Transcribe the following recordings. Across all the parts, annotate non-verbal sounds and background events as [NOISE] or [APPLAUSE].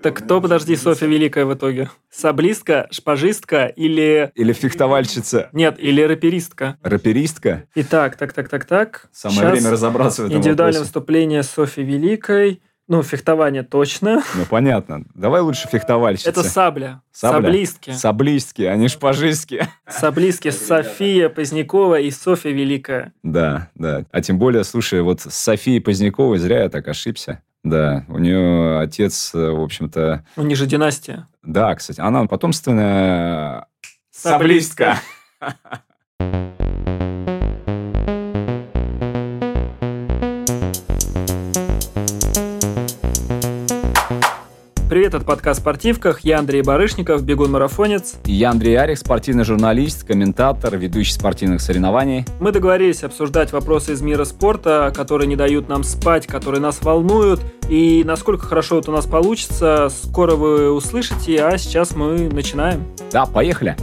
Так кто, подожди, Софья Великая в итоге? Саблистка, шпажистка или... Или фехтовальщица? Нет, или рэперистка. Рэперистка? Итак, так, так, так, так. Самое Сейчас время разобраться в этом Индивидуальное вопросе. выступление Софьи Великой. Ну, фехтование точно. Ну, понятно. Давай лучше фехтовальщица. Это сабля. Сабля? Саблистки. Саблистки, а не шпажистки. Саблистки София Позднякова и Софья Великая. Да, да. А тем более, слушай, вот с Софией Поздняковой зря я так ошибся. Да, у нее отец, э, в общем-то... У них же династия. Да, кстати, она потомственная... Саблистка. [LAUGHS] Привет, это подкаст «Спортивках». Я Андрей Барышников, бегун-марафонец. Я Андрей Арих, спортивный журналист, комментатор, ведущий спортивных соревнований. Мы договорились обсуждать вопросы из мира спорта, которые не дают нам спать, которые нас волнуют. И насколько хорошо вот у нас получится, скоро вы услышите, а сейчас мы начинаем. Да, поехали.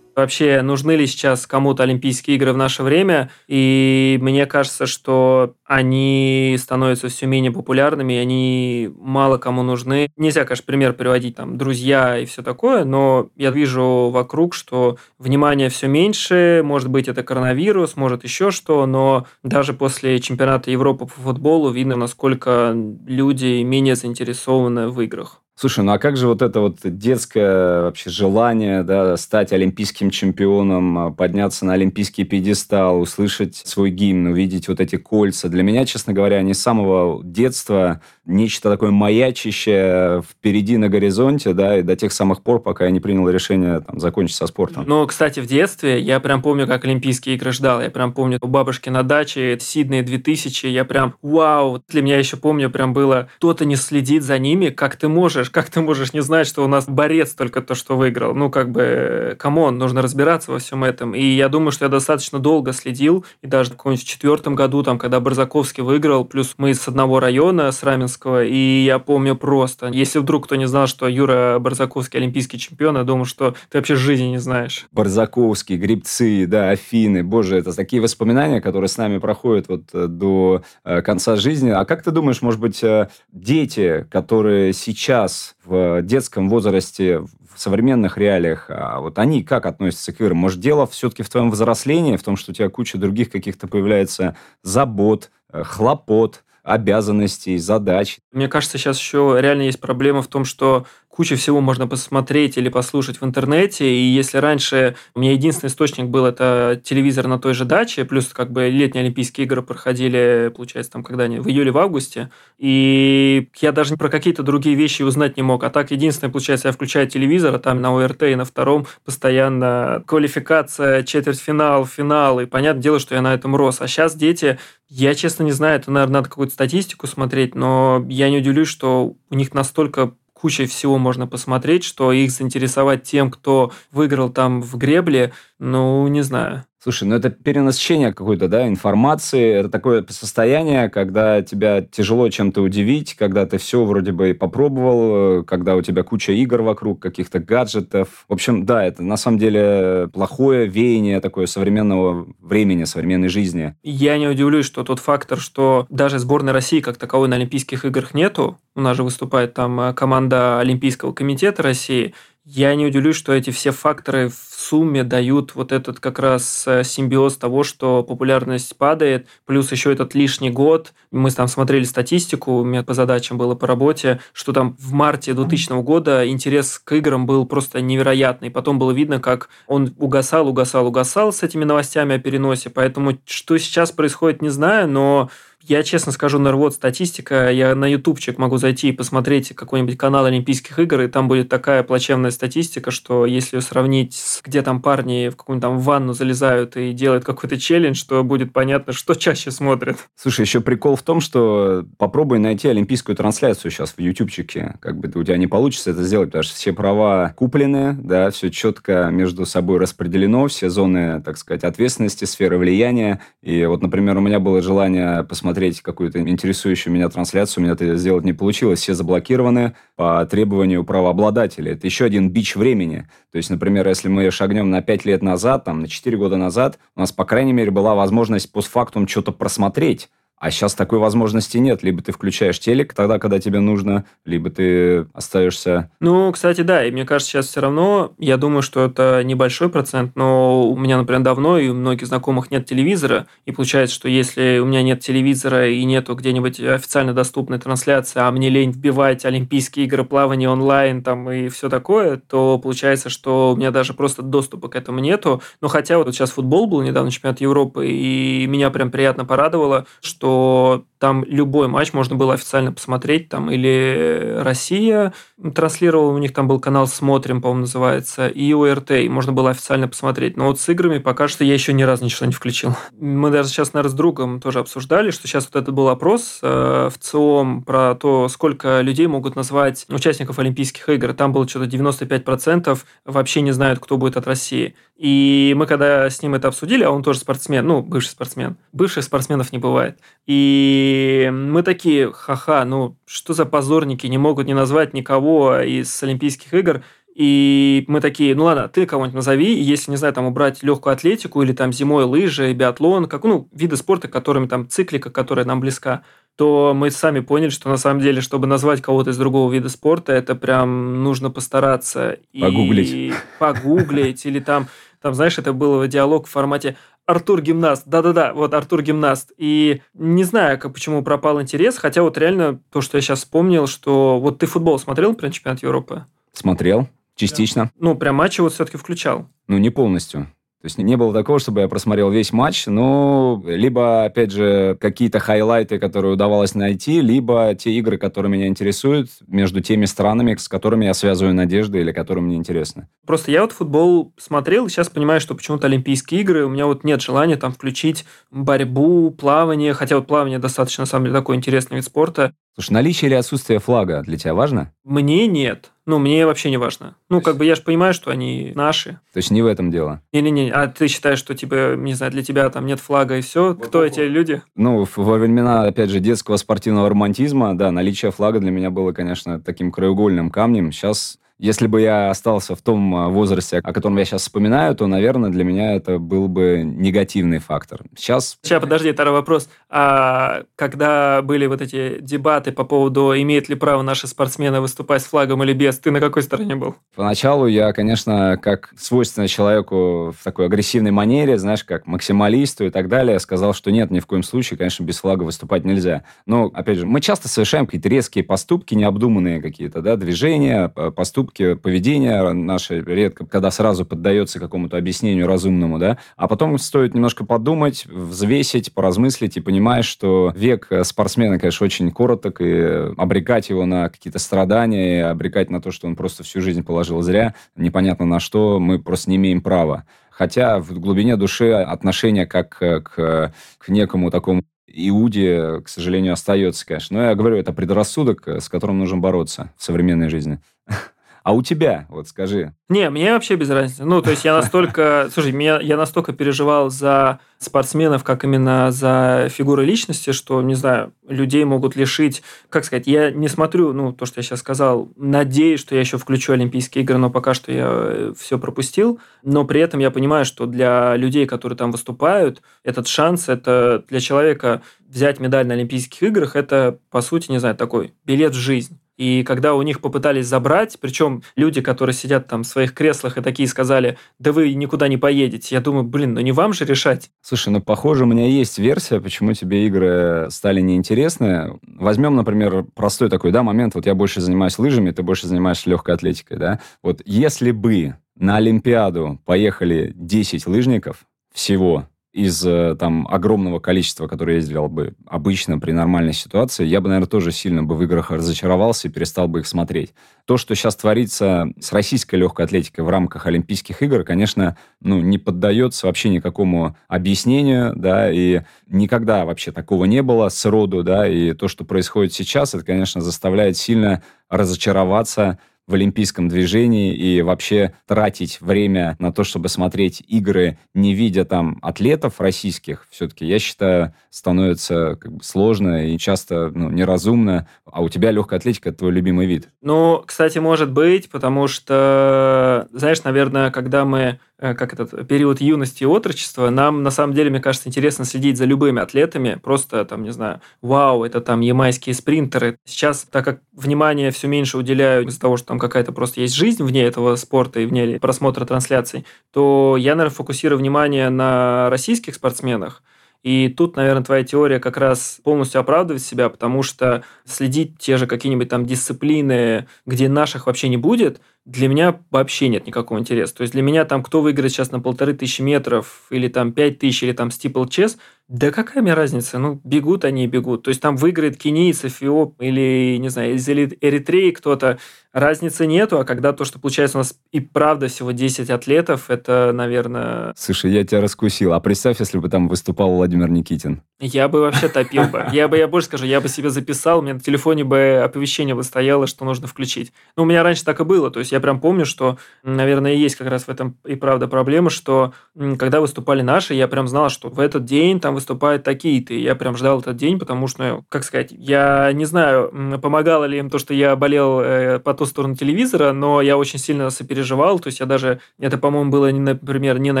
Вообще, нужны ли сейчас кому-то Олимпийские игры в наше время? И мне кажется, что они становятся все менее популярными, и они мало кому нужны. Нельзя, конечно, пример приводить, там, друзья и все такое, но я вижу вокруг, что внимания все меньше, может быть, это коронавирус, может еще что, но даже после чемпионата Европы по футболу видно, насколько люди менее заинтересованы в играх. Слушай, ну а как же вот это вот детское вообще желание да, стать олимпийским чемпионом, а, подняться на олимпийский пьедестал, услышать свой гимн, увидеть вот эти кольца? Для меня, честно говоря, не с самого детства нечто такое маячащее впереди на горизонте, да, и до тех самых пор, пока я не принял решение там, закончить со спортом. Ну, кстати, в детстве я прям помню, как Олимпийские игры ждал. Я прям помню у бабушки на даче, Сидней 2000, я прям, вау, для меня еще помню, прям было, кто-то не следит за ними, как ты можешь, как ты можешь не знать, что у нас борец только то, что выиграл. Ну, как бы, come on, нужно разбираться во всем этом. И я думаю, что я достаточно долго следил, и даже в каком-нибудь четвертом году, там, когда Барзаковский выиграл, плюс мы с одного района, с Раменского, и я помню просто, если вдруг кто не знал, что Юра Барзаковский олимпийский чемпион, я думаю, что ты вообще жизни не знаешь. Барзаковский, Грибцы, да, Афины, боже, это такие воспоминания, которые с нами проходят вот э, до э, конца жизни. А как ты думаешь, может быть, э, дети, которые сейчас в детском возрасте, в современных реалиях, а вот они как относятся к играм? Может, дело все-таки в твоем взрослении, в том, что у тебя куча других каких-то появляется забот, хлопот, обязанностей, задач. Мне кажется, сейчас еще реально есть проблема в том, что куча всего можно посмотреть или послушать в интернете. И если раньше у меня единственный источник был это телевизор на той же даче, плюс как бы летние Олимпийские игры проходили, получается, там когда они в июле, в августе, и я даже про какие-то другие вещи узнать не мог. А так единственное, получается, я включаю телевизор, а там на ОРТ и на втором постоянно квалификация, четвертьфинал, финал, и понятное дело, что я на этом рос. А сейчас дети, я честно не знаю, это, наверное, надо какую-то статистику смотреть, но я не удивлюсь, что у них настолько кучей всего можно посмотреть, что их заинтересовать тем, кто выиграл там в гребле, ну, не знаю. Слушай, ну это перенасыщение какой-то, да, информации. Это такое состояние, когда тебя тяжело чем-то удивить, когда ты все вроде бы попробовал, когда у тебя куча игр вокруг, каких-то гаджетов. В общем, да, это на самом деле плохое веяние такое современного времени, современной жизни. Я не удивлюсь, что тот фактор, что даже сборной России как таковой на Олимпийских играх нету, у нас же выступает там э, команда Олимпийского комитета России, я не удивлюсь, что эти все факторы в сумме дают вот этот как раз э, симбиоз того, что популярность падает, плюс еще этот лишний год. Мы там смотрели статистику, у меня по задачам было по работе, что там в марте 2000 года интерес к играм был просто невероятный. Потом было видно, как он угасал, угасал, угасал с этими новостями о переносе. Поэтому что сейчас происходит, не знаю, но я честно скажу, нарвот статистика. Я на ютубчик могу зайти и посмотреть какой-нибудь канал Олимпийских игр, и там будет такая плачевная статистика, что если сравнить с где там парни в какую-нибудь там ванну залезают и делают какой-то челлендж, то будет понятно, что чаще смотрят. Слушай, еще прикол в том, что попробуй найти олимпийскую трансляцию сейчас в ютубчике. Как бы у тебя не получится это сделать, потому что все права куплены, да, все четко между собой распределено, все зоны, так сказать, ответственности, сферы влияния. И вот, например, у меня было желание посмотреть посмотреть какую-то интересующую меня трансляцию, у меня это сделать не получилось. Все заблокированы по требованию правообладателя. Это еще один бич времени. То есть, например, если мы шагнем на 5 лет назад, там, на 4 года назад, у нас, по крайней мере, была возможность постфактум что-то просмотреть А сейчас такой возможности нет. Либо ты включаешь телек тогда, когда тебе нужно, либо ты остаешься... Ну, кстати, да, и мне кажется, сейчас все равно, я думаю, что это небольшой процент, но у меня, например, давно и у многих знакомых нет телевизора, и получается, что если у меня нет телевизора и нету где-нибудь официально доступной трансляции, а мне лень вбивать Олимпийские игры плавания онлайн там и все такое, то получается, что у меня даже просто доступа к этому нету. Но хотя вот сейчас футбол был недавно чемпионат Европы, и меня прям приятно порадовало, что og там любой матч можно было официально посмотреть, там или Россия транслировала, у них там был канал «Смотрим», по-моему, называется, и УРТ, и можно было официально посмотреть. Но вот с играми пока что я еще ни разу ничего не включил. Мы даже сейчас, наверное, с другом тоже обсуждали, что сейчас вот этот был опрос э, в ЦИОМ про то, сколько людей могут назвать участников Олимпийских игр. Там было что-то 95% вообще не знают, кто будет от России. И мы когда с ним это обсудили, а он тоже спортсмен, ну, бывший спортсмен. Бывших спортсменов не бывает. И мы такие, ха-ха, ну, что за позорники, не могут не назвать никого из Олимпийских игр. И мы такие, ну ладно, ты кого-нибудь назови, и если, не знаю, там убрать легкую атлетику или там зимой лыжи, биатлон, как, ну, виды спорта, которыми там циклика, которая нам близка, то мы сами поняли, что на самом деле, чтобы назвать кого-то из другого вида спорта, это прям нужно постараться. Погуглить. И погуглить, или там, там, знаешь, это был диалог в формате Артур гимнаст, да-да-да, вот Артур гимнаст. И не знаю, как, почему пропал интерес, хотя вот реально то, что я сейчас вспомнил, что вот ты футбол смотрел, например, чемпионат Европы? Смотрел, частично. Ну, прям матчи вот все-таки включал. Ну, не полностью. То есть не было такого, чтобы я просмотрел весь матч, но либо, опять же, какие-то хайлайты, которые удавалось найти, либо те игры, которые меня интересуют, между теми странами, с которыми я связываю надежды или которые мне интересны. Просто я вот футбол смотрел, и сейчас понимаю, что почему-то Олимпийские игры, у меня вот нет желания там включить борьбу, плавание, хотя вот плавание достаточно, на самом деле, такой интересный вид спорта. Слушай, наличие или отсутствие флага для тебя важно? Мне нет. Ну, мне вообще не важно. Ну, как бы я же понимаю, что они наши. То есть не в этом дело? Не-не-не. А ты считаешь, что, типа, не знаю, для тебя там нет флага и все? Вот Кто эти люди? Ну, во времена, опять же, детского спортивного романтизма, да, наличие флага для меня было, конечно, таким краеугольным камнем. Сейчас если бы я остался в том а, возрасте, о котором я сейчас вспоминаю, то, наверное, для меня это был бы негативный фактор. Сейчас... Сейчас, подожди, второй вопрос. А когда были вот эти дебаты по поводу, имеют ли право наши спортсмены выступать с флагом или без, ты на какой стороне был? Поначалу я, конечно, как свойственно человеку в такой агрессивной манере, знаешь, как максималисту и так далее, сказал, что нет, ни в коем случае, конечно, без флага выступать нельзя. Но, опять же, мы часто совершаем какие-то резкие поступки, необдуманные какие-то, да, движения, поступки, поступки, поведение наше редко, когда сразу поддается какому-то объяснению разумному, да, а потом стоит немножко подумать, взвесить, поразмыслить и понимаешь, что век спортсмена, конечно, очень короток, и обрекать его на какие-то страдания, и обрекать на то, что он просто всю жизнь положил зря, непонятно на что, мы просто не имеем права. Хотя в глубине души отношение как к, к некому такому Иуде, к сожалению, остается, конечно. Но я говорю, это предрассудок, с которым нужно бороться в современной жизни. [LAUGHS] А у тебя, вот скажи. Не, мне вообще без разницы. Ну, то есть я настолько... [LAUGHS] Слушай, меня, я настолько переживал за спортсменов, как именно за фигуры личности, что, не знаю, людей могут лишить... Как сказать, я не смотрю, ну, то, что я сейчас сказал, надеюсь, что я еще включу Олимпийские игры, но пока что я э, все пропустил. Но при этом я понимаю, что для людей, которые там выступают, этот шанс, это для человека взять медаль на Олимпийских играх, это, по сути, не знаю, такой билет в жизнь. И когда у них попытались забрать, причем люди, которые сидят там в своих креслах и такие сказали, да вы никуда не поедете, я думаю, блин, ну не вам же решать. Слушай, ну похоже, у меня есть версия, почему тебе игры стали неинтересны. Возьмем, например, простой такой да, момент, вот я больше занимаюсь лыжами, ты больше занимаешься легкой атлетикой, да? Вот если бы на Олимпиаду поехали 10 лыжников всего, из э, там огромного количества, которое я ездил бы обычно при нормальной ситуации, я бы, наверное, тоже сильно бы в играх разочаровался и перестал бы их смотреть. То, что сейчас творится с российской легкой атлетикой в рамках Олимпийских игр, конечно, ну, не поддается вообще никакому объяснению, да, и никогда вообще такого не было с роду, да, и то, что происходит сейчас, это, конечно, заставляет сильно разочароваться в олимпийском движении и вообще тратить время на то, чтобы смотреть игры, не видя там атлетов российских, все-таки, я считаю, становится как бы сложно и часто ну, неразумно. а у тебя легкая атлетика – это твой любимый вид. Ну, кстати, может быть, потому что, знаешь, наверное, когда мы как этот период юности и отрочества, нам на самом деле, мне кажется, интересно следить за любыми атлетами, просто там, не знаю, вау, это там ямайские спринтеры. Сейчас, так как внимание все меньше уделяю из-за того, что там какая-то просто есть жизнь вне этого спорта и вне просмотра трансляций, то я, наверное, фокусирую внимание на российских спортсменах, и тут, наверное, твоя теория как раз полностью оправдывает себя, потому что следить те же какие-нибудь там дисциплины, где наших вообще не будет, для меня вообще нет никакого интереса. То есть для меня там кто выиграет сейчас на полторы тысячи метров или там пять тысяч или там стипл чес, да какая мне разница? Ну, бегут они и бегут. То есть там выиграет кенийц, эфиоп или, не знаю, из Эритреи кто-то. Разницы нету, а когда то, что получается у нас и правда всего 10 атлетов, это, наверное... Слушай, я тебя раскусил. А представь, если бы там выступал Владимир Никитин. Я бы вообще топил бы. Я бы, я больше скажу, я бы себе записал, у меня на телефоне бы оповещение бы стояло, что нужно включить. Ну, у меня раньше так и было. То есть я прям помню, что, наверное, есть как раз в этом и правда проблема, что когда выступали наши, я прям знал, что в этот день там выступают такие-то. Я прям ждал этот день, потому что, как сказать, я не знаю, помогало ли им то, что я болел э, по ту сторону телевизора, но я очень сильно сопереживал. То есть я даже, это, по-моему, было, например, не на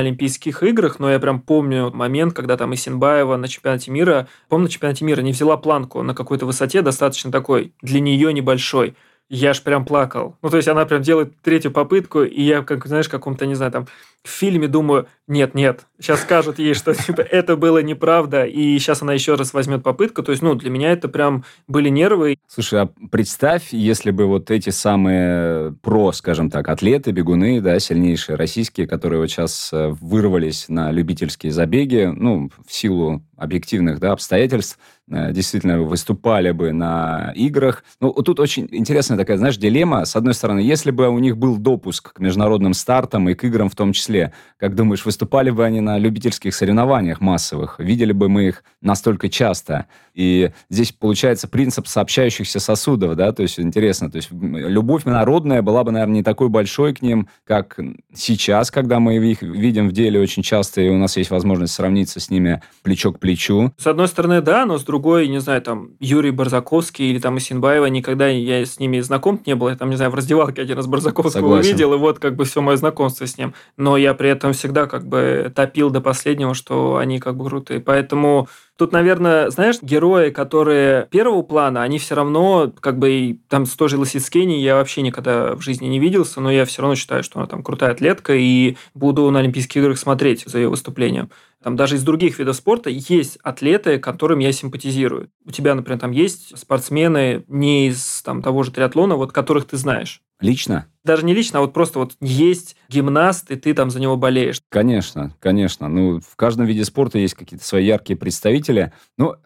Олимпийских играх, но я прям помню момент, когда там Исинбаева на чемпионате мира, помню, на чемпионате мира не взяла планку на какой-то высоте, достаточно такой, для нее небольшой я ж прям плакал. Ну, то есть она прям делает третью попытку, и я, как знаешь, каком-то, не знаю, там, в фильме думаю, нет, нет, сейчас скажут ей, что типа, это было неправда, и сейчас она еще раз возьмет попытку. То есть, ну, для меня это прям были нервы. Слушай, а представь, если бы вот эти самые про, скажем так, атлеты, бегуны, да, сильнейшие российские, которые вот сейчас э, вырвались на любительские забеги, ну, в силу объективных да, обстоятельств, э, действительно выступали бы на играх. Ну, тут очень интересная такая, знаешь, дилемма. С одной стороны, если бы у них был допуск к международным стартам и к играм в том числе, как думаешь, выступали бы они на любительских соревнованиях массовых? Видели бы мы их настолько часто? И здесь получается принцип сообщающихся сосудов, да, то есть интересно, то есть любовь народная была бы, наверное, не такой большой к ним, как сейчас, когда мы их видим в деле очень часто, и у нас есть возможность сравниться с ними плечо к плечу. С одной стороны, да, но с другой, не знаю, там, Юрий Барзаковский или там Исинбаева, никогда я с ними знаком не был, я там, не знаю, в раздевалке один раз Барзаковского Согласен. увидел, и вот как бы все мое знакомство с ним. Но я при этом всегда как бы топил до последнего, что они как бы крутые. Поэтому Тут, наверное, знаешь, герои, которые первого плана, они все равно, как бы, и там с той же Лосицкени я вообще никогда в жизни не виделся, но я все равно считаю, что она там крутая атлетка, и буду на Олимпийских играх смотреть за ее выступлением. Там даже из других видов спорта есть атлеты, которым я симпатизирую. У тебя, например, там есть спортсмены не из там, того же триатлона, вот которых ты знаешь. Лично? Даже не лично, а вот просто вот есть гимнаст, и ты там за него болеешь. Конечно, конечно. Ну, в каждом виде спорта есть какие-то свои яркие представители. Ну,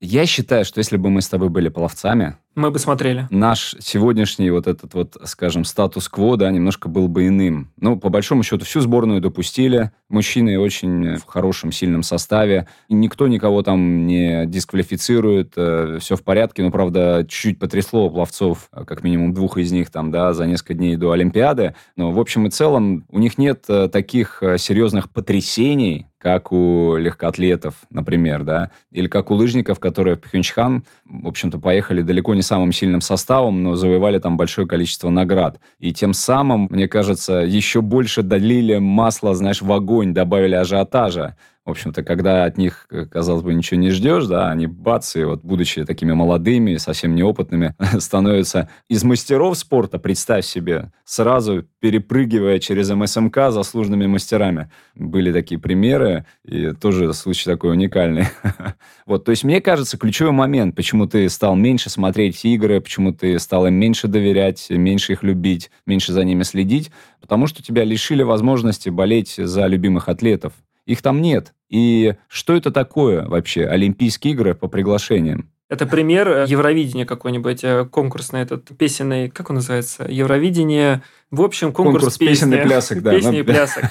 я считаю, что если бы мы с тобой были пловцами, мы бы смотрели. Наш сегодняшний вот этот вот, скажем, статус-кво, да, немножко был бы иным. Ну, по большому счету, всю сборную допустили. Мужчины очень в хорошем, сильном составе. Никто никого там не дисквалифицирует. Э, все в порядке. Но, правда, чуть-чуть потрясло пловцов, э, как минимум двух из них там, да, за несколько дней до Олимпиады. Но, в общем и целом, у них нет э, таких серьезных потрясений, как у легкоатлетов, например, да, или как у лыжников, которые в Пхенчхан, в общем-то, поехали далеко не самым сильным составом, но завоевали там большое количество наград. И тем самым, мне кажется, еще больше долили масло, знаешь, в огонь, добавили ажиотажа в общем-то, когда от них, э, казалось бы, ничего не ждешь, да, они бац, и вот будучи такими молодыми, совсем неопытными, [LAUGHS] становятся из мастеров спорта, представь себе, сразу перепрыгивая через МСМК заслуженными мастерами. Были такие примеры, и тоже случай такой уникальный. [LAUGHS] Вот, то есть, мне кажется, ключевой момент, почему ты стал меньше смотреть игры, почему ты стал им меньше доверять, меньше их любить, меньше за ними следить, потому что тебя лишили возможности болеть за любимых атлетов. Их там нет. И что это такое вообще, Олимпийские игры по приглашениям? Это пример э, Евровидения какой-нибудь, э, конкурсный этот песенный, как он называется? Евровидение в общем, конкурс, конкурс песни, песен и плясок, да. Песни и плясок.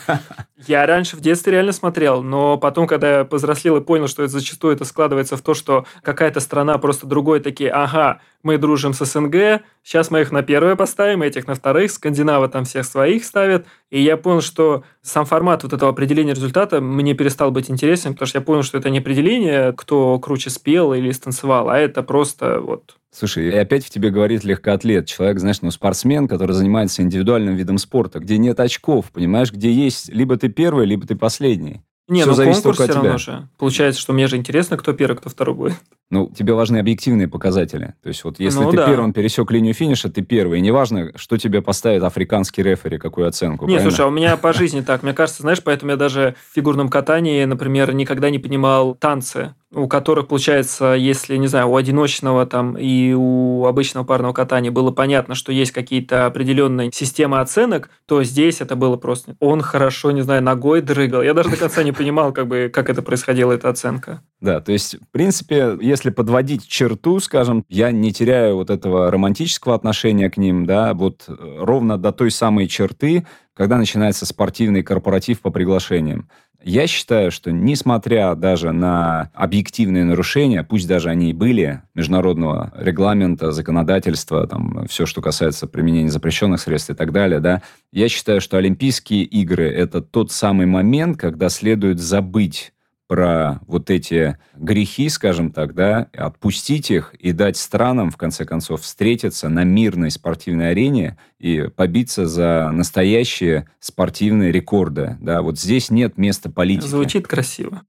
Я раньше в детстве реально смотрел, но потом, когда я повзрослел и понял, что это зачастую это складывается в то, что какая-то страна просто другой такие, ага, мы дружим с СНГ, сейчас мы их на первое поставим, этих на вторых, скандинавы там всех своих ставят. И я понял, что сам формат вот этого определения результата мне перестал быть интересен, потому что я понял, что это не определение, кто круче спел или станцевал, а это просто вот Слушай, и опять в тебе говорит легкоатлет. Человек, знаешь, ну, спортсмен, который занимается индивидуальным видом спорта, где нет очков, понимаешь, где есть либо ты первый, либо ты последний. Не, Все ну зависит конкурс все равно же. Получается, что мне же интересно, кто первый, кто второй будет. Ну, тебе важны объективные показатели. То есть вот если ну, ты да. первым пересек линию финиша, ты первый. И неважно, что тебе поставит африканский рефери, какую оценку. Не, правильно? слушай, а у меня по жизни так. Мне кажется, знаешь, поэтому я даже в фигурном катании, например, никогда не понимал танцы у которых, получается, если, не знаю, у одиночного там и у обычного парного катания было понятно, что есть какие-то определенные системы оценок, то здесь это было просто... Он хорошо, не знаю, ногой дрыгал. Я даже до конца не понимал, как бы, как это происходило, эта оценка. Да, то есть, в принципе, если подводить черту, скажем, я не теряю вот этого романтического отношения к ним, да, вот э, ровно до той самой черты, когда начинается спортивный корпоратив по приглашениям. Я считаю, что несмотря даже на объективные нарушения, пусть даже они и были, международного регламента, законодательства, там, все, что касается применения запрещенных средств и так далее, да, я считаю, что Олимпийские игры – это тот самый момент, когда следует забыть про вот эти грехи, скажем так, да, отпустить их и дать странам, в конце концов, встретиться на мирной спортивной арене и побиться за настоящие спортивные рекорды. Да. Вот здесь нет места политики. Звучит красиво.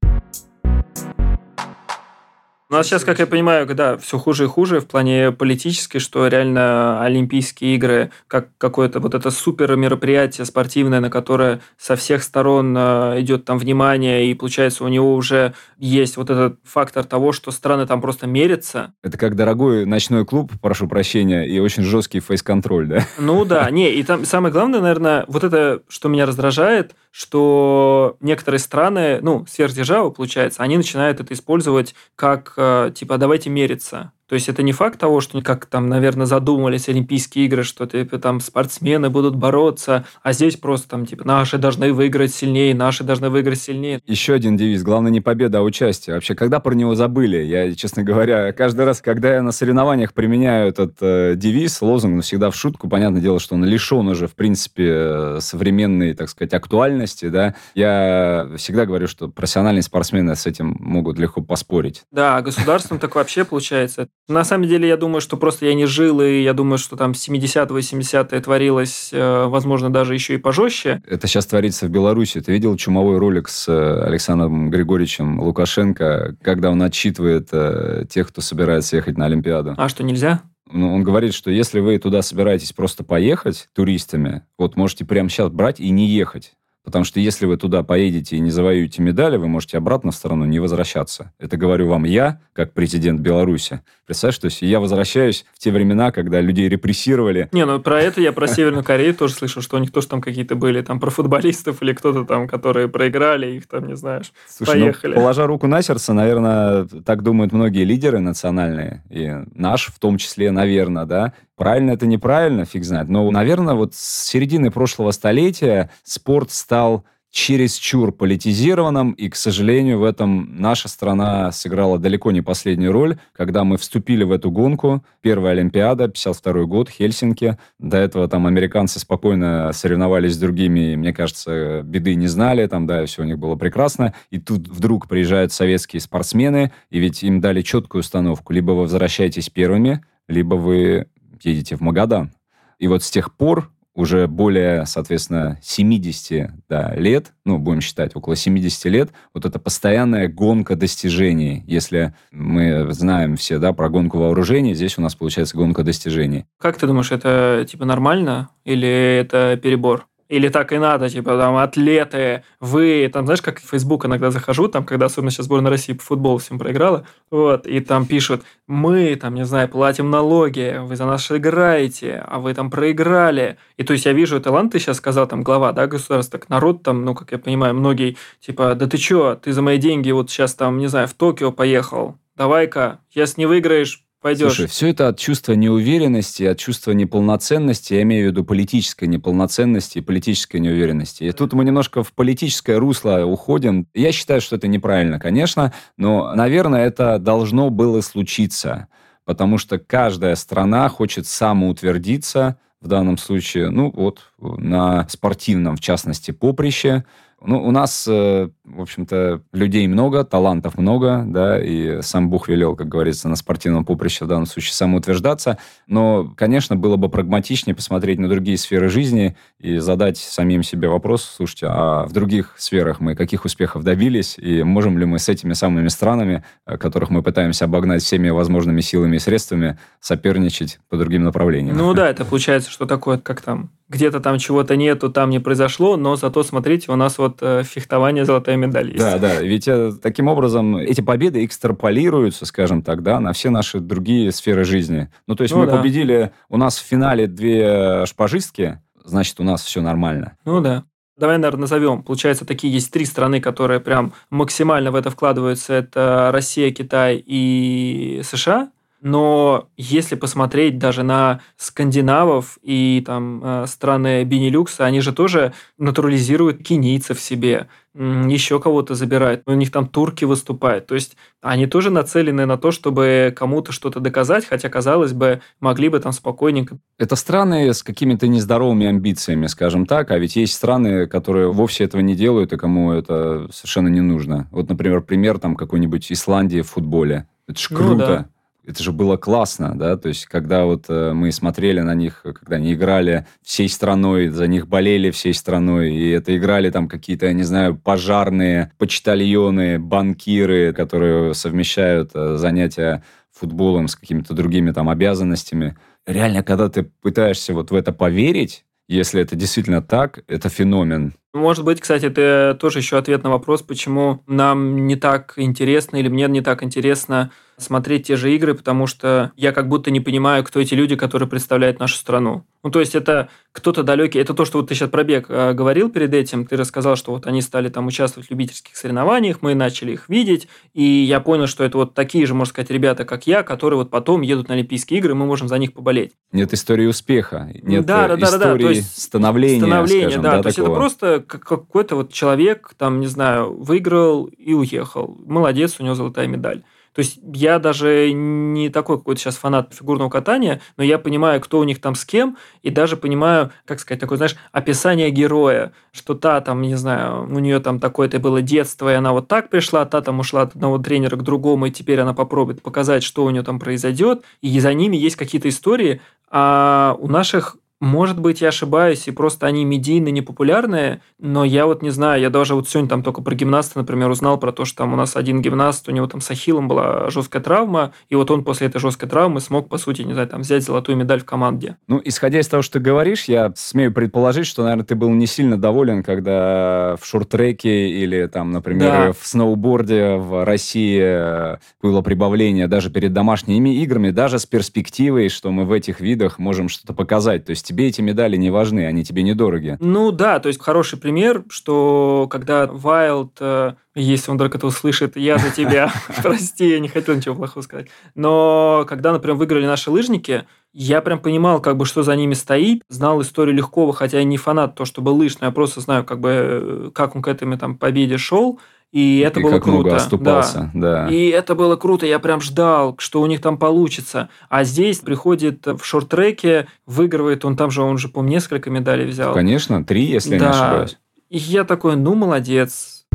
У нас сейчас, как я понимаю, когда все хуже и хуже в плане политической, что реально Олимпийские игры как какое-то вот это супер мероприятие спортивное, на которое со всех сторон э, идет там внимание, и получается у него уже есть вот этот фактор того, что страны там просто мерятся. Это как дорогой ночной клуб, прошу прощения, и очень жесткий фейс-контроль, да? Ну да, не, и там самое главное, наверное, вот это, что меня раздражает, что некоторые страны, ну, сверхдержавы, получается, они начинают это использовать как, э, типа, давайте мериться. То есть это не факт того, что как там, наверное, задумывались Олимпийские игры, что типа там спортсмены будут бороться, а здесь просто там типа наши должны выиграть сильнее, наши должны выиграть сильнее. Еще один девиз. Главное не победа, а участие. Вообще, когда про него забыли? Я, честно говоря, каждый раз, когда я на соревнованиях применяю этот э, девиз, лозунг, ну, всегда в шутку, понятное дело, что он лишен уже, в принципе, э, современной, так сказать, актуальности, да, я всегда говорю, что профессиональные спортсмены с этим могут легко поспорить. Да, а государством так вообще получается на самом деле, я думаю, что просто я не жил, и я думаю, что там 70-е, 80-е творилось, э, возможно, даже еще и пожестче. Это сейчас творится в Беларуси. Ты видел чумовой ролик с э, Александром Григорьевичем Лукашенко, когда он отчитывает э, тех, кто собирается ехать на Олимпиаду? А что, нельзя? Ну, он говорит, что если вы туда собираетесь просто поехать туристами, вот можете прямо сейчас брать и не ехать. Потому что если вы туда поедете и не завоюете медали, вы можете обратно в страну не возвращаться. Это говорю вам я, как президент Беларуси. Представляешь, то есть я возвращаюсь в те времена, когда людей репрессировали. Не, ну про это я про Северную Корею тоже слышал, что у них тоже там какие-то были, там про футболистов или кто-то там, которые проиграли, их там, не знаешь, Слушай, ну, поехали. Ну, положа руку на сердце, наверное, так думают многие лидеры национальные, и наш в том числе, наверное, да, Правильно это неправильно, фиг знает. Но, наверное, вот с середины прошлого столетия спорт стал чересчур политизированным, и, к сожалению, в этом наша страна сыграла далеко не последнюю роль, когда мы вступили в эту гонку. Первая Олимпиада, 52 год, Хельсинки. До этого там американцы спокойно соревновались с другими, и, мне кажется, беды не знали, там, да, все у них было прекрасно. И тут вдруг приезжают советские спортсмены, и ведь им дали четкую установку. Либо вы возвращаетесь первыми, либо вы едете в Магадан. И вот с тех пор уже более, соответственно, 70 да, лет, ну, будем считать, около 70 лет, вот эта постоянная гонка достижений. Если мы знаем все, да, про гонку вооружений, здесь у нас получается гонка достижений. Как ты думаешь, это, типа, нормально или это перебор? Или так и надо, типа, там, атлеты, вы, там, знаешь, как в Facebook иногда захожу, там, когда особенно сейчас сборная России по футболу всем проиграла, вот, и там пишут, мы, там, не знаю, платим налоги, вы за нас играете, а вы там проиграли. И то есть я вижу, это ладно, ты сейчас сказал, там, глава, да, государства, так народ там, ну, как я понимаю, многие, типа, да ты чё, ты за мои деньги вот сейчас там, не знаю, в Токио поехал, давай-ка, если не выиграешь, пойдешь. Слушай, все это от чувства неуверенности, от чувства неполноценности, я имею в виду политической неполноценности и политической неуверенности. И тут мы немножко в политическое русло уходим. Я считаю, что это неправильно, конечно, но, наверное, это должно было случиться, потому что каждая страна хочет самоутвердиться, в данном случае, ну вот, на спортивном, в частности, поприще, Ну, у нас, э, в общем-то, людей много, талантов много, да, и сам Бог велел, как говорится, на спортивном поприще в данном случае самоутверждаться. Но, конечно, было бы прагматичнее посмотреть на другие сферы жизни и задать самим себе вопрос, слушайте, а в других сферах мы каких успехов добились, и можем ли мы с этими самыми странами, э, которых мы пытаемся обогнать всеми возможными силами и средствами, соперничать по другим направлениям? Ну да, это получается, что такое, как там где-то там чего-то нету, там не произошло, но зато, смотрите, у нас вот э, фехтование золотая медаль есть. Да, да, ведь э, таким образом эти победы экстраполируются, скажем так, да, на все наши другие сферы жизни. Ну, то есть ну, мы да. победили, у нас в финале две шпажистки, значит, у нас все нормально. Ну да. Давай, наверное, назовем. Получается, такие есть три страны, которые прям максимально в это вкладываются. Это Россия, Китай и США. Но если посмотреть даже на скандинавов и там э, страны Бенилюкса, они же тоже натурализируют кенийцев себе, еще кого-то забирают. У них там турки выступают. То есть они тоже нацелены на то, чтобы кому-то что-то доказать, хотя, казалось бы, могли бы там спокойненько. Это страны с какими-то нездоровыми амбициями, скажем так, а ведь есть страны, которые вовсе этого не делают и кому это совершенно не нужно. Вот, например, пример там какой-нибудь Исландии в футболе. Это же круто. Ну, да это же было классно, да, то есть когда вот э, мы смотрели на них, когда они играли всей страной, за них болели всей страной, и это играли там какие-то, я не знаю, пожарные, почтальоны, банкиры, которые совмещают э, занятия футболом с какими-то другими там обязанностями. Реально, когда ты пытаешься вот в это поверить, если это действительно так, это феномен. Может быть, кстати, это тоже еще ответ на вопрос, почему нам не так интересно или мне не так интересно смотреть те же игры, потому что я как будто не понимаю, кто эти люди, которые представляют нашу страну. Ну, то есть это кто-то далекий. Это то, что вот ты сейчас про бег э, говорил перед этим. Ты рассказал, что вот они стали там участвовать в любительских соревнованиях, мы начали их видеть, и я понял, что это вот такие же, можно сказать, ребята, как я, которые вот потом едут на Олимпийские игры, мы можем за них поболеть. Нет истории успеха, нет да, да, да, истории да, да. То есть, становления, становления скажем, да, да, то есть это просто какой-то вот человек, там, не знаю, выиграл и уехал. Молодец, у него золотая медаль. То есть я даже не такой какой-то сейчас фанат фигурного катания, но я понимаю, кто у них там с кем, и даже понимаю, как сказать, такое, знаешь, описание героя, что та там, не знаю, у нее там такое-то было детство, и она вот так пришла, та там ушла от одного тренера к другому, и теперь она попробует показать, что у нее там произойдет, и за ними есть какие-то истории, а у наших может быть, я ошибаюсь, и просто они медийные, непопулярные, но я вот не знаю, я даже вот сегодня там только про гимнаста, например, узнал про то, что там у нас один гимнаст, у него там с ахиллом была жесткая травма, и вот он после этой жесткой травмы смог, по сути, не знаю, там взять золотую медаль в команде. Ну, исходя из того, что ты говоришь, я смею предположить, что, наверное, ты был не сильно доволен, когда в шорт-треке или там, например, да. в сноуборде в России э, было прибавление даже перед домашними играми, даже с перспективой, что мы в этих видах можем что-то показать. То есть тебе эти медали не важны, они тебе недороги. Ну да, то есть хороший пример, что когда Вайлд, э, если он только это услышит, я за тебя, [LAUGHS] прости, я не хотел ничего плохого сказать, но когда, например, выиграли наши лыжники, я прям понимал, как бы, что за ними стоит, знал историю Легкого, хотя я не фанат то, чтобы лыж, но я просто знаю, как бы, э, как он к этому там победе шел, и это и было как круто. Много оступался, да. да. И это было круто, я прям ждал, что у них там получится. А здесь приходит в шорт-треке, выигрывает, он там же, он же, по несколько медалей взял. Конечно, три, если да. я не ошибаюсь. И я такой, ну, молодец.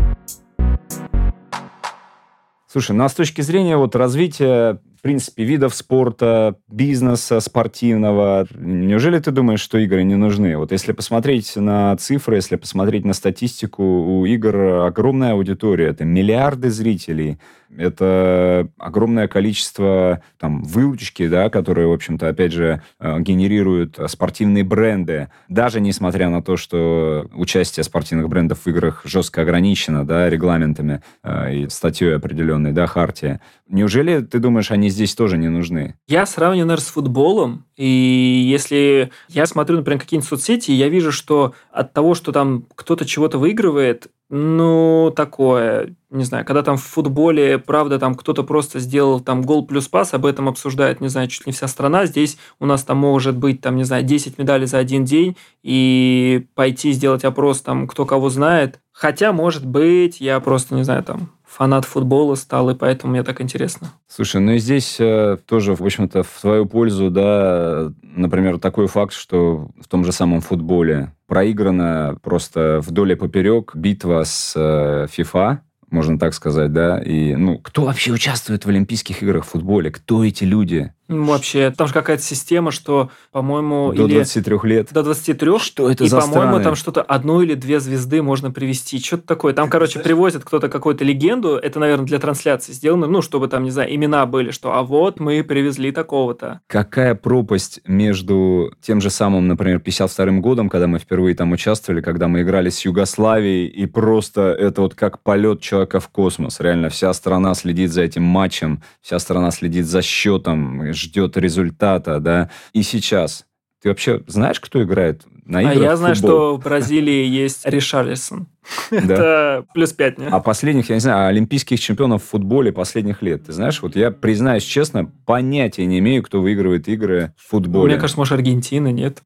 Слушай, ну а с точки зрения вот развития принципе, видов спорта, бизнеса спортивного. Неужели ты думаешь, что игры не нужны? Вот если посмотреть на цифры, если посмотреть на статистику, у игр огромная аудитория, это миллиарды зрителей – это огромное количество там, выучки, да, которые, в общем-то, опять же, э, генерируют спортивные бренды. Даже несмотря на то, что участие спортивных брендов в играх жестко ограничено да, регламентами э, и статьей определенной, да, хартия. Неужели, ты думаешь, они здесь тоже не нужны? Я сравниваю, наверное, с футболом. И если я смотрю, например, какие-нибудь соцсети, я вижу, что от того, что там кто-то чего-то выигрывает, ну, такое, не знаю, когда там в футболе, правда, там кто-то просто сделал там гол плюс пас, об этом обсуждает, не знаю, чуть ли не вся страна. Здесь у нас там может быть, там, не знаю, 10 медалей за один день, и пойти сделать опрос, там, кто кого знает. Хотя, может быть, я просто, не знаю, там, фанат футбола стал, и поэтому мне так интересно. Слушай, ну и здесь э, тоже, в общем-то, в твою пользу, да, например, такой факт, что в том же самом футболе проиграна просто вдоль и поперек битва с э, FIFA, можно так сказать, да, и, ну, кто вообще участвует в Олимпийских играх в футболе? Кто эти люди? Вообще, там же какая-то система, что, по-моему... До или... 23 лет. До 23. Что это и, за по-моему, страны? там что-то одну или две звезды можно привести. Что-то такое. Там, короче, привозят кто-то какую-то легенду. Это, наверное, для трансляции сделано. Ну, чтобы там, не знаю, имена были, что а вот мы привезли такого-то. Какая пропасть между тем же самым, например, 52 годом, когда мы впервые там участвовали, когда мы играли с Югославией, и просто это вот как полет человека в космос. Реально, вся страна следит за этим матчем, вся страна следит за счетом, ждет результата, да. И сейчас ты вообще знаешь, кто играет на А играх я в знаю, футбол? что в Бразилии есть Ришарлисон. Это плюс пять мне. А последних, я не знаю, олимпийских чемпионов в футболе последних лет. Ты знаешь, вот я признаюсь честно, понятия не имею, кто выигрывает игры в футболе. Мне кажется, может, Аргентина, нет?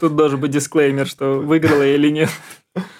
Тут должен быть дисклеймер, что выиграла я или нет.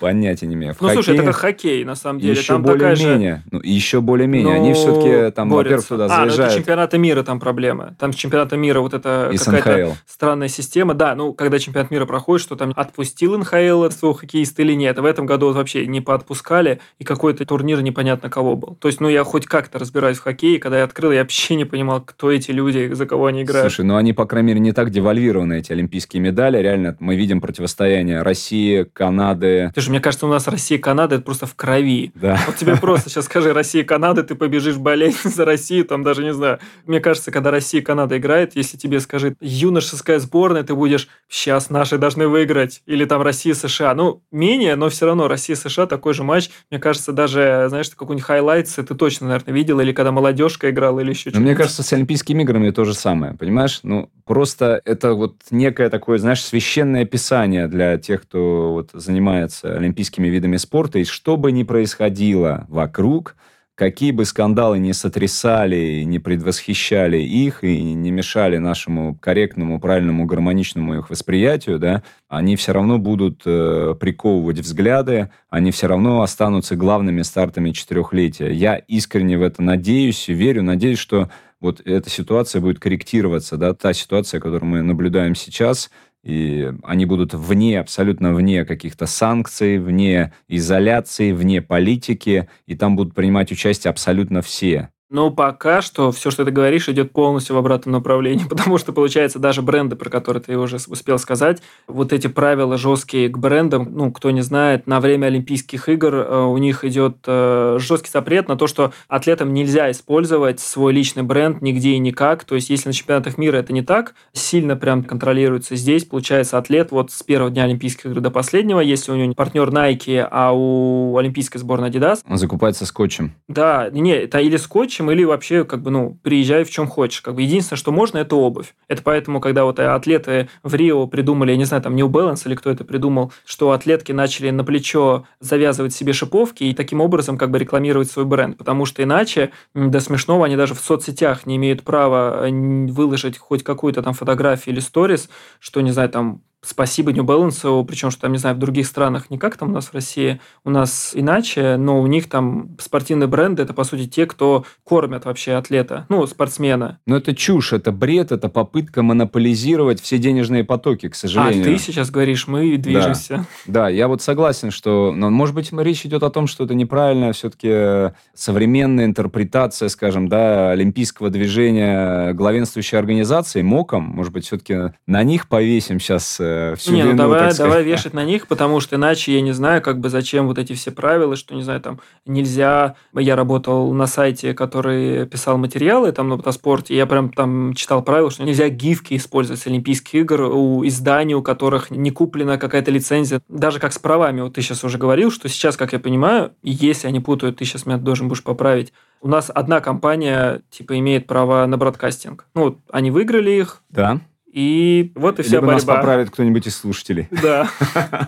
Понятия не имею. В Ну, слушай, это как хоккей, на самом деле. еще же... более-менее. Ну, еще более-менее. Они Ну, все-таки там, во-первых, туда а, ну это заезжают. чемпионата мира там проблема. Там с чемпионата мира вот это какая-то странная система. Да, ну, когда чемпионат мира проходит, что там отпустил НХЛ своего хоккеиста или нет. В этом году вот вообще не поотпускали, и какой-то турнир непонятно кого был. То есть, ну, я хоть как-то разбираюсь в хоккее, когда я открыл, я вообще не понимал, кто эти люди, за кого они играют. Слушай, ну они, по крайней мере, не так девальвированы, эти олимпийские медали. Реально, мы видим противостояние России, Канады. Ты же, мне кажется, у нас Россия и Канада это просто в крови. Да. Вот тебе просто сейчас скажи Россия и Канада, ты побежишь болеть [LAUGHS] за Россию, там даже не знаю. Мне кажется, когда Россия и Канада играет, если тебе скажет юношеская сборная, ты будешь сейчас наши должны выиграть. Или там Россия США. Ну, менее, но все равно Россия США такой же матч. Мне кажется, даже, знаешь, какой-нибудь highlights ты точно, наверное, видел. Или когда молодежка играла, или еще Но мне что-нибудь. кажется, с Олимпийскими играми то же самое, понимаешь? Ну, просто это вот некое такое, знаешь, священное писание для тех, кто вот занимается олимпийскими видами спорта. И что бы ни происходило вокруг, какие бы скандалы не сотрясали, не предвосхищали их и не мешали нашему корректному, правильному, гармоничному их восприятию, да, они все равно будут э, приковывать взгляды, они все равно останутся главными стартами четырехлетия. Я искренне в это надеюсь верю, надеюсь, что вот эта ситуация будет корректироваться, да, та ситуация, которую мы наблюдаем сейчас, и они будут вне, абсолютно вне каких-то санкций, вне изоляции, вне политики, и там будут принимать участие абсолютно все. Но пока что все, что ты говоришь, идет полностью в обратном направлении, [LAUGHS] потому что, получается, даже бренды, про которые ты уже успел сказать, вот эти правила жесткие к брендам, ну, кто не знает, на время Олимпийских игр э, у них идет э, жесткий запрет на то, что атлетам нельзя использовать свой личный бренд нигде и никак. То есть, если на чемпионатах мира это не так, сильно прям контролируется здесь, получается, атлет вот с первого дня Олимпийских игр до последнего, если у него партнер Nike, а у олимпийской сборной Adidas, закупается скотчем. да, не, это или скотчем, или вообще, как бы, ну, приезжай в чем хочешь. Как бы единственное, что можно, это обувь. Это поэтому, когда вот атлеты в Рио придумали, я не знаю, там New Balance или кто это придумал, что атлетки начали на плечо завязывать себе шиповки и таким образом как бы рекламировать свой бренд. Потому что иначе, до смешного, они даже в соцсетях не имеют права м, выложить хоть какую-то там фотографию или сторис, что, не знаю, там Спасибо New Balance, причем, что там, не знаю, в других странах не как там у нас в России, у нас иначе, но у них там спортивные бренды, это, по сути, те, кто кормят вообще атлета, ну, спортсмена. Но это чушь, это бред, это попытка монополизировать все денежные потоки, к А сожалению. ты сейчас говоришь, мы движемся. Да, я вот согласен, что, ну, может быть, речь идет о том, что это неправильная все-таки современная интерпретация, скажем, да, олимпийского движения главенствующей организации МОКом. Может быть, все-таки на них повесим сейчас э, всю не, ну вину, давай, так сказать. давай вешать на них, потому что иначе я не знаю, как бы зачем вот эти все правила, что, не знаю, там нельзя... Я работал на сайте, который писал материалы там на мотоспорте, и я прям там читал правила, что нельзя гифки использовать с Олимпийских игр у изданий, у которых не куплена какая-то лицензия. Даже как с правами, вот ты сейчас уже говорил, что сейчас, как я понимаю, если они путают, ты сейчас меня должен будешь поправить, у нас одна компания, типа, имеет право на бродкастинг. Ну, вот они выиграли их, Да. И вот и вся Либо нас борьба. поправит кто-нибудь из слушателей. [LAUGHS] Да.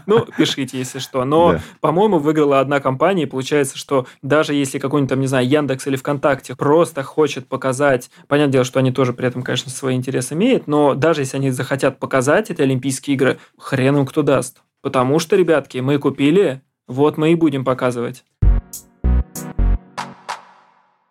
Ну, [LAUGHS] пишите, если что. Но, Да. по-моему, выиграла одна компания, и получается, что даже если какой-нибудь там, не знаю, Яндекс или ВКонтакте просто хочет показать, понятное дело, что они тоже при этом, конечно, свои интересы имеют, но даже если они захотят показать эти Олимпийские игры, хрен им кто даст. Потому что, ребятки, мы купили, вот мы и будем показывать.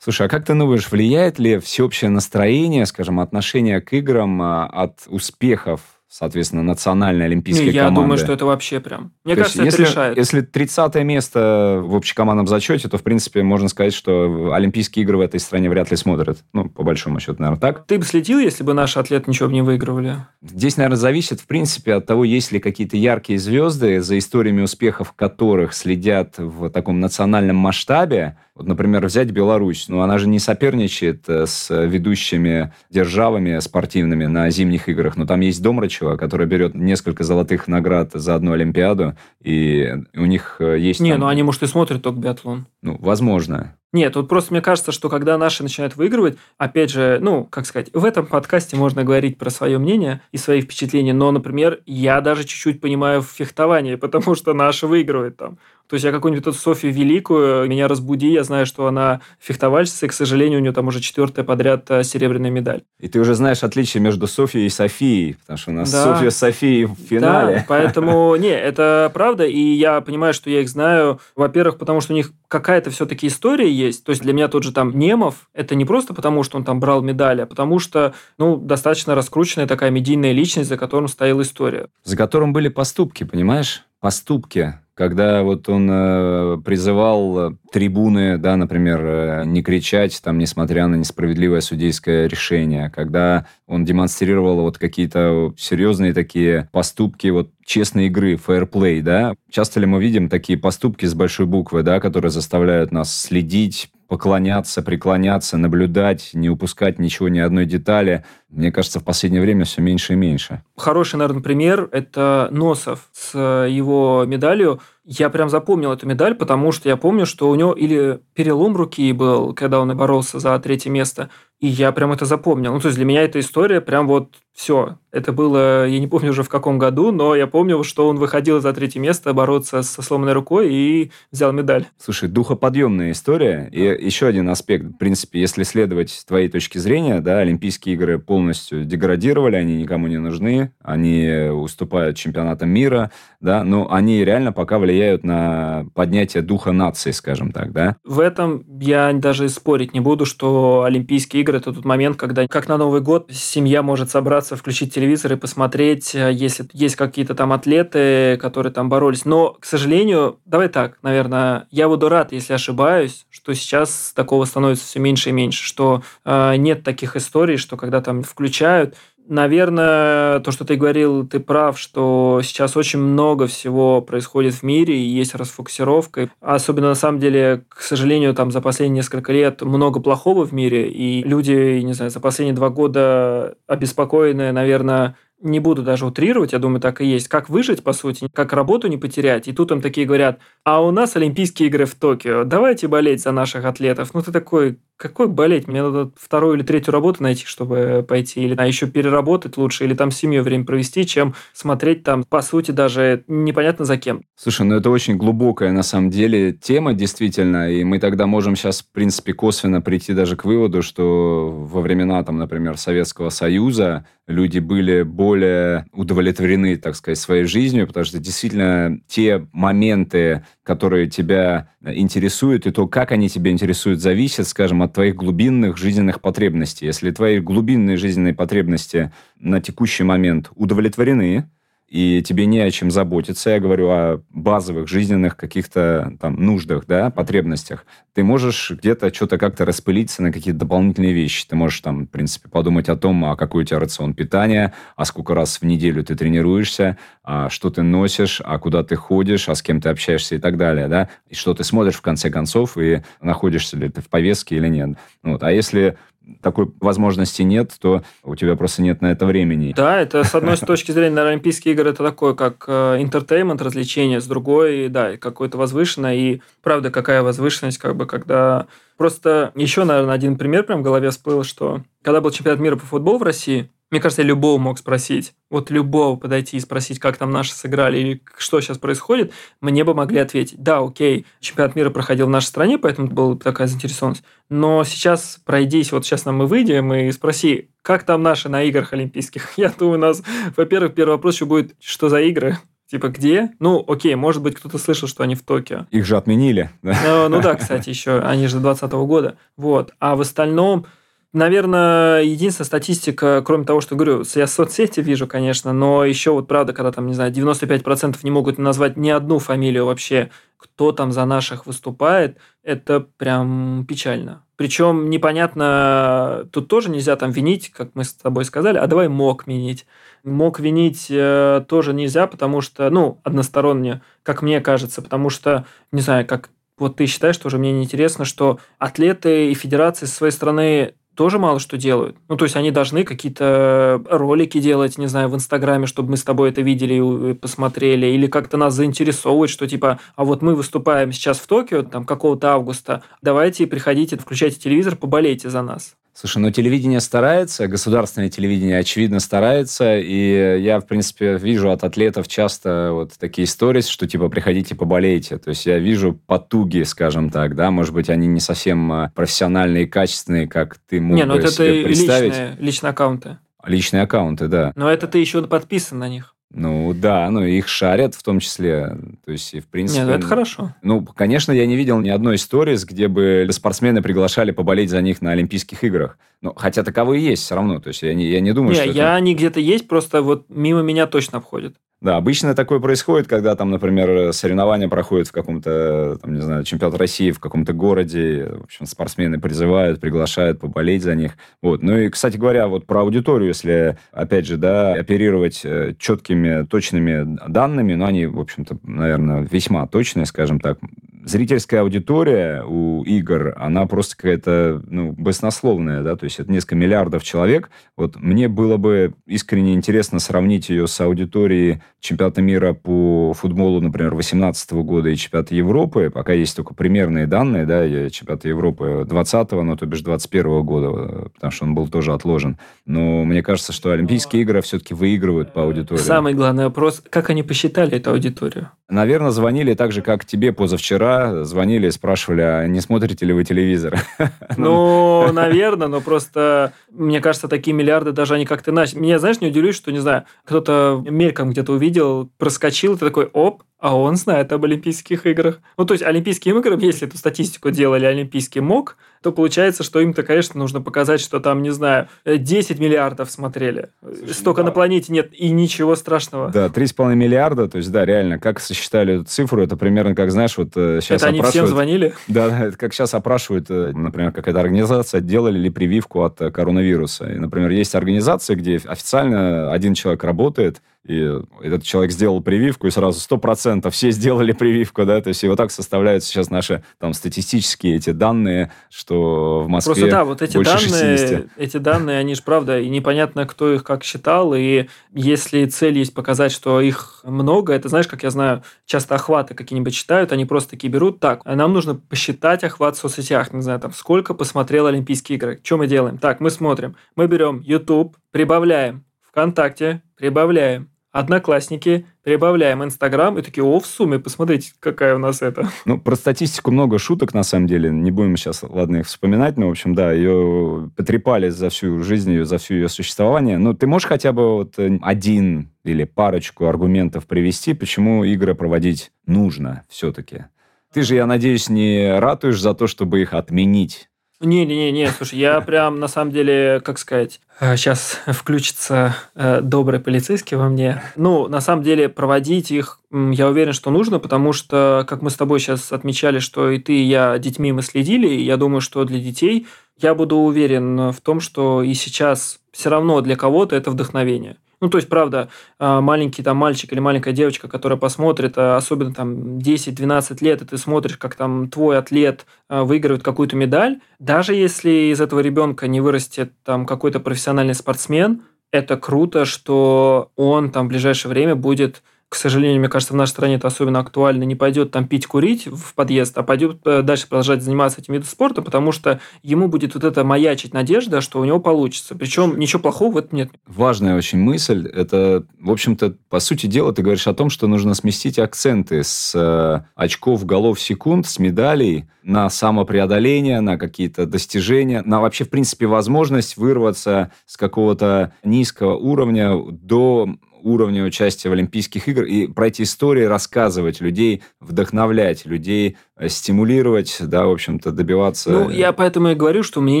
Слушай, а как ты думаешь, влияет ли всеобщее настроение, скажем, отношение к играм а, от успехов соответственно, национальной олимпийской Не, я команды. думаю, что это вообще прям. Мне То кажется, есть, это если, решает. Если 30 место в общекомандном зачете, то, в принципе, можно сказать, что Олимпийские игры в этой стране вряд ли смотрят. Ну, по большому счету, наверное, так. Ты бы следил, если бы наши атлеты ничего бы не выигрывали? Здесь, наверное, зависит, в принципе, от того, есть ли какие-то яркие звезды, за историями успехов которых следят в таком национальном масштабе. Вот, например, взять Беларусь. Ну, она же не соперничает э, с ведущими державами спортивными на зимних играх. Но там есть Домрачева, которая берет несколько золотых наград за одну Олимпиаду, и у них э, есть... Не, там- ну они, может, и смотрят только биатлон. Ну, возможно. Нет, вот просто мне кажется, что когда наши начинают выигрывать, опять же, ну, как сказать, в этом подкасте можно говорить про свое мнение и свои впечатления, но, например, я даже чуть-чуть понимаю в фехтовании, [LAUGHS] потому что наши выигрывают там. То есть я какую-нибудь эту Софью Великую, меня разбуди, я знаю, что она фехтовальщица, и, к сожалению, у нее там уже четвертая подряд э, серебряная медаль. И ты уже знаешь отличие между Софьей и Софией, потому что у нас Да. Софья с Софией в финале. Да, поэтому, не, это правда, и я понимаю, что я их знаю, во-первых, потому что у них какая-то все-таки история есть, то есть для меня тот же там Немов, это не просто потому, что он там брал медали, а потому что, ну, достаточно раскрученная такая медийная личность, за которым стояла история. За которым были поступки, понимаешь? Поступки. Когда вот он э, призывал э, трибуны, да, например, э, не кричать, там, несмотря на несправедливое судейское решение, когда он демонстрировал вот какие-то серьезные такие поступки, вот честной игры, фэрплей, да. Часто ли мы видим такие поступки с большой буквы, да, которые заставляют нас следить, поклоняться, преклоняться, наблюдать, не упускать ничего, ни одной детали. Мне кажется, в последнее время все меньше и меньше. Хороший, наверное, пример – это Носов с его медалью. Я прям запомнил эту медаль, потому что я помню, что у него или перелом руки был, когда он боролся за третье место, и я прям это запомнил. Ну, то есть для меня эта история прям вот все. Это было, я не помню уже в каком году, но я помню, что он выходил за третье место бороться со сломанной рукой и взял медаль. Слушай, духоподъемная история. И еще один аспект. В принципе, если следовать твоей точке зрения, да, Олимпийские игры полностью деградировали, они никому не нужны, они уступают чемпионатам мира, да, но они реально пока влияют на поднятие духа нации, скажем так, да. В этом я даже спорить не буду, что Олимпийские игры – это тот момент, когда, как на Новый год, семья может собраться, включить телевизор и посмотреть, э, если есть какие-то там атлеты, которые там боролись. Но, к сожалению, давай так, наверное, я буду рад, если ошибаюсь, что сейчас такого становится все меньше и меньше, что э, нет таких историй, что когда там включают, Наверное, то, что ты говорил, ты прав, что сейчас очень много всего происходит в мире, и есть расфокусировка. Особенно, на самом деле, к сожалению, там за последние несколько лет много плохого в мире, и люди, не знаю, за последние два года обеспокоены, наверное, не буду даже утрировать, я думаю, так и есть. Как выжить, по сути, как работу не потерять. И тут им такие говорят, а у нас Олимпийские игры в Токио, давайте болеть за наших атлетов. Ну ты такой, какой болеть? Мне надо вторую или третью работу найти, чтобы пойти. Или а еще переработать лучше, или там с семьей время провести, чем смотреть там, по сути, даже непонятно за кем. Слушай, ну это очень глубокая, на самом деле, тема, действительно, и мы тогда можем сейчас, в принципе, косвенно прийти даже к выводу, что во времена, там, например, Советского Союза люди были более удовлетворены, так сказать, своей жизнью, потому что действительно те моменты, которые тебя интересуют, и то, как они тебя интересуют, зависят, скажем, от твоих глубинных жизненных потребностей. Если твои глубинные жизненные потребности на текущий момент удовлетворены, и тебе не о чем заботиться, я говорю о базовых жизненных каких-то там нуждах, да, потребностях, ты можешь где-то что-то как-то распылиться на какие-то дополнительные вещи. Ты можешь там, в принципе, подумать о том, а какой у тебя рацион питания, а сколько раз в неделю ты тренируешься, а что ты носишь, а куда ты ходишь, а с кем ты общаешься и так далее, да, и что ты смотришь в конце концов, и находишься ли ты в повестке или нет. Вот. А если такой возможности нет, то у тебя просто нет на это времени. Да, это с одной точки зрения, наверное, Олимпийские игры это такое, как интертеймент, развлечение, с другой, да, какое-то возвышенное. И правда, какая возвышенность, как бы, когда... Просто еще, наверное, один пример прям в голове всплыл, что когда был чемпионат мира по футболу в России, мне кажется, я любого мог спросить. Вот любого подойти и спросить, как там наши сыграли или что сейчас происходит, мне бы могли ответить. Да, окей, чемпионат мира проходил в нашей стране, поэтому была такая заинтересованность. Но сейчас пройдись, вот сейчас нам мы выйдем и спроси, как там наши на играх олимпийских? [LAUGHS] Я думаю, у нас, во-первых, первый вопрос еще будет, что за игры? Типа, где? Ну, окей, может быть, кто-то слышал, что они в Токио. Их же отменили. Ну, ну да, кстати, еще, они же 2020 года. Вот. А в остальном, Наверное, единственная статистика, кроме того, что говорю, я соцсети вижу, конечно, но еще вот правда, когда там, не знаю, 95% не могут назвать ни одну фамилию вообще, кто там за наших выступает, это прям печально. Причем непонятно, тут тоже нельзя там винить, как мы с тобой сказали, а давай мог винить. Мог винить э, тоже нельзя, потому что, ну, односторонне, как мне кажется, потому что, не знаю, как вот ты считаешь, тоже мне неинтересно, что атлеты и федерации со своей стороны тоже мало что делают. Ну, то есть они должны какие-то ролики делать, не знаю, в Инстаграме, чтобы мы с тобой это видели и посмотрели, или как-то нас заинтересовывать, что типа, а вот мы выступаем сейчас в Токио, там, какого-то августа, давайте приходите, включайте телевизор, поболейте за нас. Слушай, ну телевидение старается, государственное телевидение, очевидно, старается, и я, в принципе, вижу от атлетов часто вот такие истории, что типа приходите поболейте. То есть я вижу потуги, скажем так, да, может быть, они не совсем а, профессиональные и качественные, как ты мог не, ну, бы это себе представить. Личные, личные аккаунты. Личные аккаунты, да. Но это ты еще подписан на них. Ну да, ну их шарят в том числе. То есть, и в принципе... Нет, ну это хорошо. Ну, конечно, я не видел ни одной истории, где бы спортсмены приглашали поболеть за них на Олимпийских играх. Ну, хотя таковые есть все равно. То есть, я не, я не думаю, не, что... я это... они где-то есть, просто вот мимо меня точно обходят. Да, обычно такое происходит, когда там, например, соревнования проходят в каком-то, там, не знаю, чемпионат России в каком-то городе, в общем, спортсмены призывают, приглашают поболеть за них. Вот. Ну и, кстати говоря, вот про аудиторию, если, опять же, да, оперировать э, четкими, точными данными, ну, они, в общем-то, наверное, весьма точные, скажем так, зрительская аудитория у игр, она просто какая-то, ну, баснословная, да, то есть это несколько миллиардов человек. Вот мне было бы искренне интересно сравнить ее с аудиторией чемпионата мира по футболу, например, 18 года и чемпионата Европы. Пока есть только примерные данные, да, чемпионата Европы 20-го, ну, то бишь 21 года, потому что он был тоже отложен. Но мне кажется, что Олимпийские игры все-таки выигрывают по аудитории. Самый главный вопрос, как они посчитали эту аудиторию? Наверное, звонили так же, как тебе позавчера, звонили и спрашивали, а не смотрите ли вы телевизор? [LAUGHS] Ну, наверное, но просто, мне кажется, такие миллиарды даже они как-то иначе. Меня, знаешь, не удивлюсь, что, не знаю, кто-то мельком где-то увидел, проскочил, ты такой, оп, а он знает об Олимпийских играх. Ну, то есть, Олимпийским играм, если эту статистику делали Олимпийский МОК, то получается, что им-то, конечно, нужно показать, что там, не знаю, 10 миллиардов смотрели. Слушай, Столько да. на планете нет, и ничего страшного. Да, 3,5 миллиарда, то есть, да, реально, как сосчитали эту цифру, это примерно, как, знаешь, вот сейчас э, Это они всем звонили? Да, это как сейчас опрашивают, э, например, какая-то организация, делали ли прививку от э, коронавируса. И, например, есть организации, где официально один человек работает, и этот человек сделал прививку, и сразу 100% все сделали прививку, да, то есть и вот так составляются сейчас наши там статистические эти данные, что в Москве Просто да, вот эти данные, 60. эти данные, они же, правда, и непонятно, кто их как считал, и если цель есть показать, что их много, это, знаешь, как я знаю, часто охваты какие-нибудь считают, они просто такие берут, так, нам нужно посчитать охват в соцсетях, не знаю, там, сколько посмотрел Олимпийские игры, что мы делаем? Так, мы смотрим, мы берем YouTube, прибавляем ВКонтакте, прибавляем Одноклассники, прибавляем Инстаграм и такие, о, в сумме, посмотрите, какая у нас это. Ну, про статистику много шуток, на самом деле. Не будем сейчас, ладно, их вспоминать, но, в общем, да, ее потрепали за всю жизнь ее, за всю ее существование. Но ты можешь хотя бы вот э, один или парочку аргументов привести, почему игры проводить нужно все-таки? Ты же, я надеюсь, не ратуешь за то, чтобы их отменить. Не-не-не, слушай, я [LAUGHS] прям на самом деле, как сказать, сейчас э, включится э, добрый полицейский во мне. Ну, на самом деле, проводить их, я уверен, что нужно, потому что, как мы с тобой сейчас отмечали, что и ты, и я детьми мы следили, и я думаю, что для детей я буду уверен в том, что и сейчас все равно для кого-то это вдохновение. Ну, то есть, правда, а, маленький там мальчик или маленькая девочка, которая посмотрит, а, особенно там 10-12 лет, и ты смотришь, как там твой атлет а, выигрывает какую-то медаль, даже если из этого ребенка не вырастет там какой-то профессиональный спортсмен, это круто, что он там в ближайшее время будет к сожалению, мне кажется, в нашей стране это особенно актуально, не пойдет там пить, курить в подъезд, а пойдет э, дальше продолжать заниматься этим видом спорта, потому что ему будет вот эта маячить надежда, что у него получится. Причем ничего плохого в этом нет. Важная очень мысль. Это, в общем-то, по сути дела, ты говоришь о том, что нужно сместить акценты с э, очков, голов, секунд, с медалей на самопреодоление, на какие-то достижения, на вообще, в принципе, возможность вырваться с какого-то низкого уровня до уровня участия в Олимпийских играх и про эти истории рассказывать людей, вдохновлять людей, э, стимулировать, да, в общем-то, добиваться... Ну, я поэтому и говорю, что мне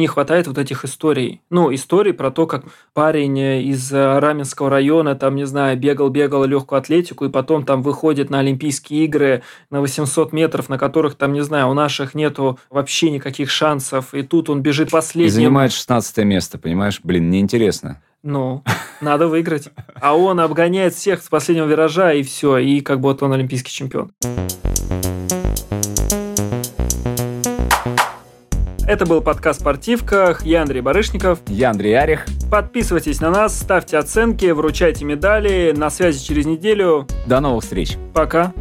не хватает вот этих историй. Ну, историй про то, как парень из Раменского района, там, не знаю, бегал-бегал легкую атлетику, и потом там выходит на Олимпийские игры на 800 метров, на которых, там, не знаю, у наших нету вообще никаких шансов, и тут он бежит последним. И занимает 16 место, понимаешь? Блин, неинтересно. Ну, надо выиграть. А он обгоняет всех с последнего виража, и все, и как бы вот он олимпийский чемпион. Это был подкаст «Спортивка». Я Андрей Барышников. Я Андрей Арих. Подписывайтесь на нас, ставьте оценки, вручайте медали. На связи через неделю. До новых встреч. Пока.